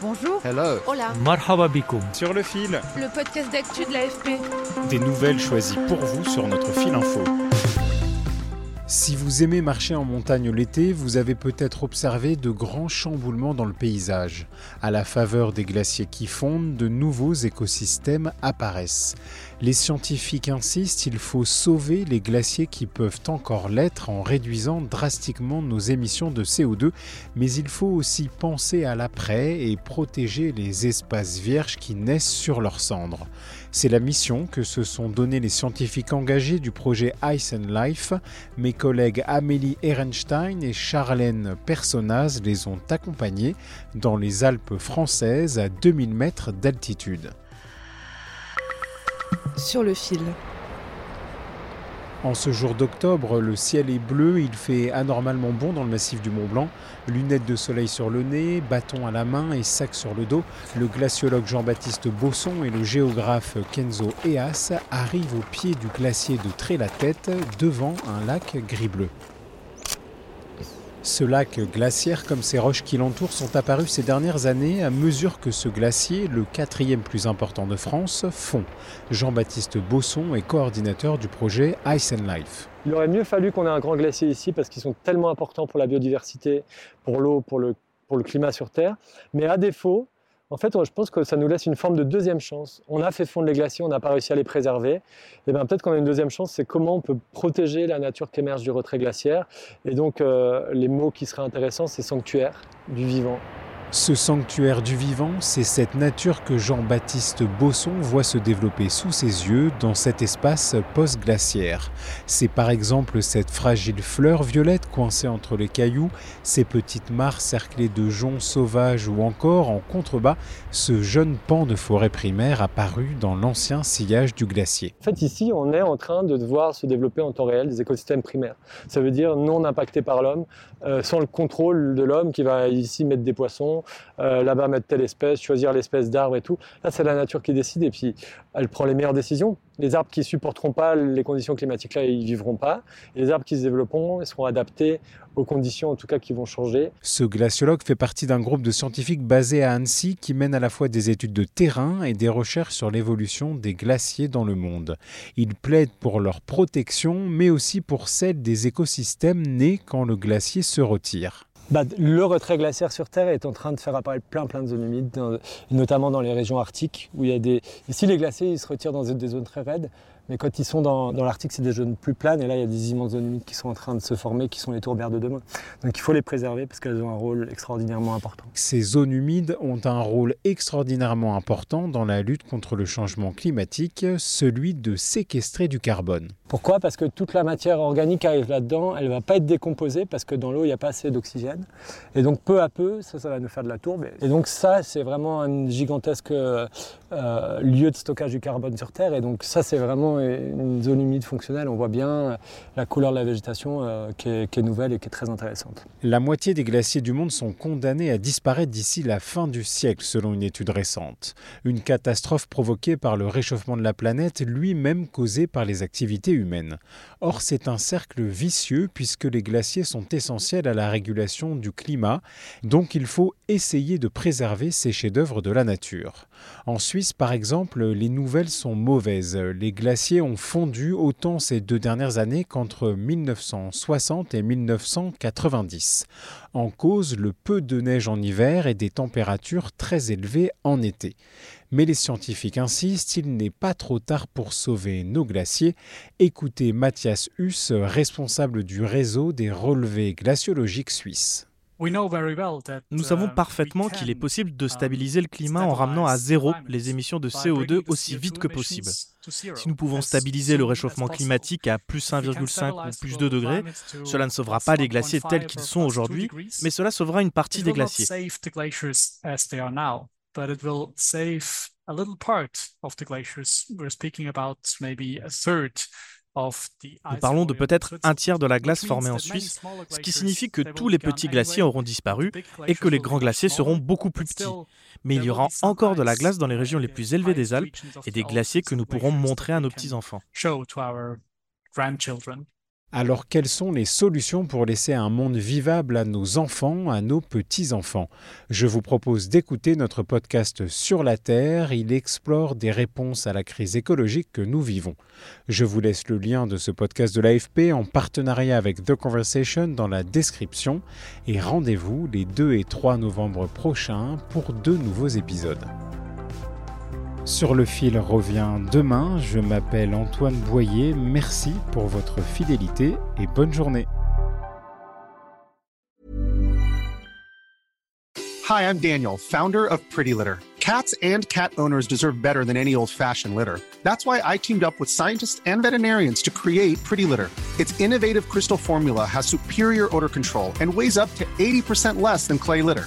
Bonjour. Hello. Hola. Marhaba bikoum. Sur le fil, Le podcast d'actu de l'AFP. des nouvelles choisies pour vous sur notre fil info. Si vous aimez marcher en montagne l'été, vous avez peut-être observé de grands chamboulements dans le paysage. À la faveur des glaciers qui fondent, de nouveaux écosystèmes apparaissent. Les scientifiques insistent, il faut sauver les glaciers qui peuvent encore l'être en réduisant drastiquement nos émissions de CO2, mais il faut aussi penser à l'après et protéger les espaces vierges qui naissent sur leurs cendres. C'est la mission que se sont donnés les scientifiques engagés du projet Ice and Life. Mes collègues Amélie Ehrenstein et Charlène Personnaz les ont accompagnés dans les Alpes françaises à 2000 mètres d'altitude. Sur le fil. En ce jour d'octobre, le ciel est bleu, il fait anormalement bon dans le massif du Mont Blanc. Lunettes de soleil sur le nez, bâton à la main et sac sur le dos, le glaciologue Jean-Baptiste Bosson et le géographe Kenzo Eas arrivent au pied du glacier de Tré-la-Tête devant un lac gris-bleu. Ce lac glaciaire, comme ces roches qui l'entourent, sont apparus ces dernières années à mesure que ce glacier, le quatrième plus important de France, fond. Jean-Baptiste Bosson est coordinateur du projet Ice and Life. Il aurait mieux fallu qu'on ait un grand glacier ici parce qu'ils sont tellement importants pour la biodiversité, pour l'eau, pour le, pour le climat sur Terre. Mais à défaut, en fait, je pense que ça nous laisse une forme de deuxième chance. On a fait fondre les glaciers, on n'a pas réussi à les préserver. Et bien peut-être qu'on a une deuxième chance, c'est comment on peut protéger la nature qui émerge du retrait glaciaire. Et donc, euh, les mots qui seraient intéressants, c'est sanctuaire du vivant. Ce sanctuaire du vivant, c'est cette nature que Jean-Baptiste Bosson voit se développer sous ses yeux dans cet espace post-glaciaire. C'est par exemple cette fragile fleur violette coincée entre les cailloux, ces petites mares cerclées de joncs sauvages ou encore, en contrebas, ce jeune pan de forêt primaire apparu dans l'ancien sillage du glacier. En fait, ici, on est en train de voir se développer en temps réel des écosystèmes primaires. Ça veut dire non impactés par l'homme, euh, sans le contrôle de l'homme qui va ici mettre des poissons, euh, là-bas mettre telle espèce, choisir l'espèce d'arbre et tout. Là, c'est la nature qui décide et puis elle prend les meilleures décisions. Les arbres qui supporteront pas les conditions climatiques là, ils vivront pas. Et les arbres qui se développeront, ils seront adaptés aux conditions en tout cas qui vont changer. Ce glaciologue fait partie d'un groupe de scientifiques basé à Annecy qui mène à la fois des études de terrain et des recherches sur l'évolution des glaciers dans le monde. Il plaide pour leur protection, mais aussi pour celle des écosystèmes nés quand le glacier se retire. Bah, le retrait glaciaire sur Terre est en train de faire apparaître plein plein de zones humides, notamment dans les régions arctiques où il y a des. Ici, les glaciers se retirent dans des zones très raides, mais quand ils sont dans, dans l'Arctique, c'est des zones plus planes et là, il y a des immenses zones humides qui sont en train de se former, qui sont les tourbières de demain. Donc il faut les préserver parce qu'elles ont un rôle extraordinairement important. Ces zones humides ont un rôle extraordinairement important dans la lutte contre le changement climatique, celui de séquestrer du carbone. Pourquoi? Parce que toute la matière organique arrive là-dedans, elle ne va pas être décomposée parce que dans l'eau, il n'y a pas assez d'oxygène. Et donc peu à peu, ça, ça va nous faire de la tourbe. Et donc ça, c'est vraiment un gigantesque euh, euh, lieu de stockage du carbone sur Terre. Et donc ça, c'est vraiment une zone humide fonctionnelle. On voit bien la couleur de la végétation euh, qui, est, qui est nouvelle et qui est très intéressante. La moitié des glaciers du monde sont condamnés à disparaître d'ici la fin du siècle, selon une étude récente. Une catastrophe provoquée par le réchauffement de la planète, lui-même causé par les activités humaines. Or, c'est un cercle vicieux puisque les glaciers sont essentiels à la régulation du climat, donc il faut essayer de préserver ces chefs-d'œuvre de la nature. En Suisse, par exemple, les nouvelles sont mauvaises. Les ont fondu autant ces deux dernières années qu'entre 1960 et 1990. En cause, le peu de neige en hiver et des températures très élevées en été. Mais les scientifiques insistent, il n'est pas trop tard pour sauver nos glaciers. Écoutez Mathias Huss, responsable du réseau des relevés glaciologiques suisses. Nous savons parfaitement qu'il est possible de stabiliser le climat en ramenant à zéro les émissions de CO2 aussi vite que possible. Si nous pouvons stabiliser le réchauffement climatique à plus 1,5 ou plus 2 degrés, cela ne sauvera pas les glaciers tels qu'ils sont aujourd'hui, mais cela sauvera une partie des glaciers. Nous parlons de peut-être un tiers de la glace formée en Suisse, ce qui signifie que tous les petits glaciers auront disparu et que les grands glaciers seront beaucoup plus petits. Mais il y aura encore de la glace dans les régions les plus élevées des Alpes et des glaciers que nous pourrons montrer à nos petits-enfants. Alors quelles sont les solutions pour laisser un monde vivable à nos enfants, à nos petits-enfants? Je vous propose d'écouter notre podcast Sur la Terre. Il explore des réponses à la crise écologique que nous vivons. Je vous laisse le lien de ce podcast de l'AFP en partenariat avec The Conversation dans la description et rendez-vous les 2 et 3 novembre prochains pour deux nouveaux épisodes. Sur le fil revient demain. Je m'appelle Antoine Boyer. Merci pour votre fidélité et bonne journée. Hi, I'm Daniel, founder of Pretty Litter. Cats and cat owners deserve better than any old-fashioned litter. That's why I teamed up with scientists and veterinarians to create Pretty Litter. Its innovative crystal formula has superior odor control and weighs up to 80% less than clay litter.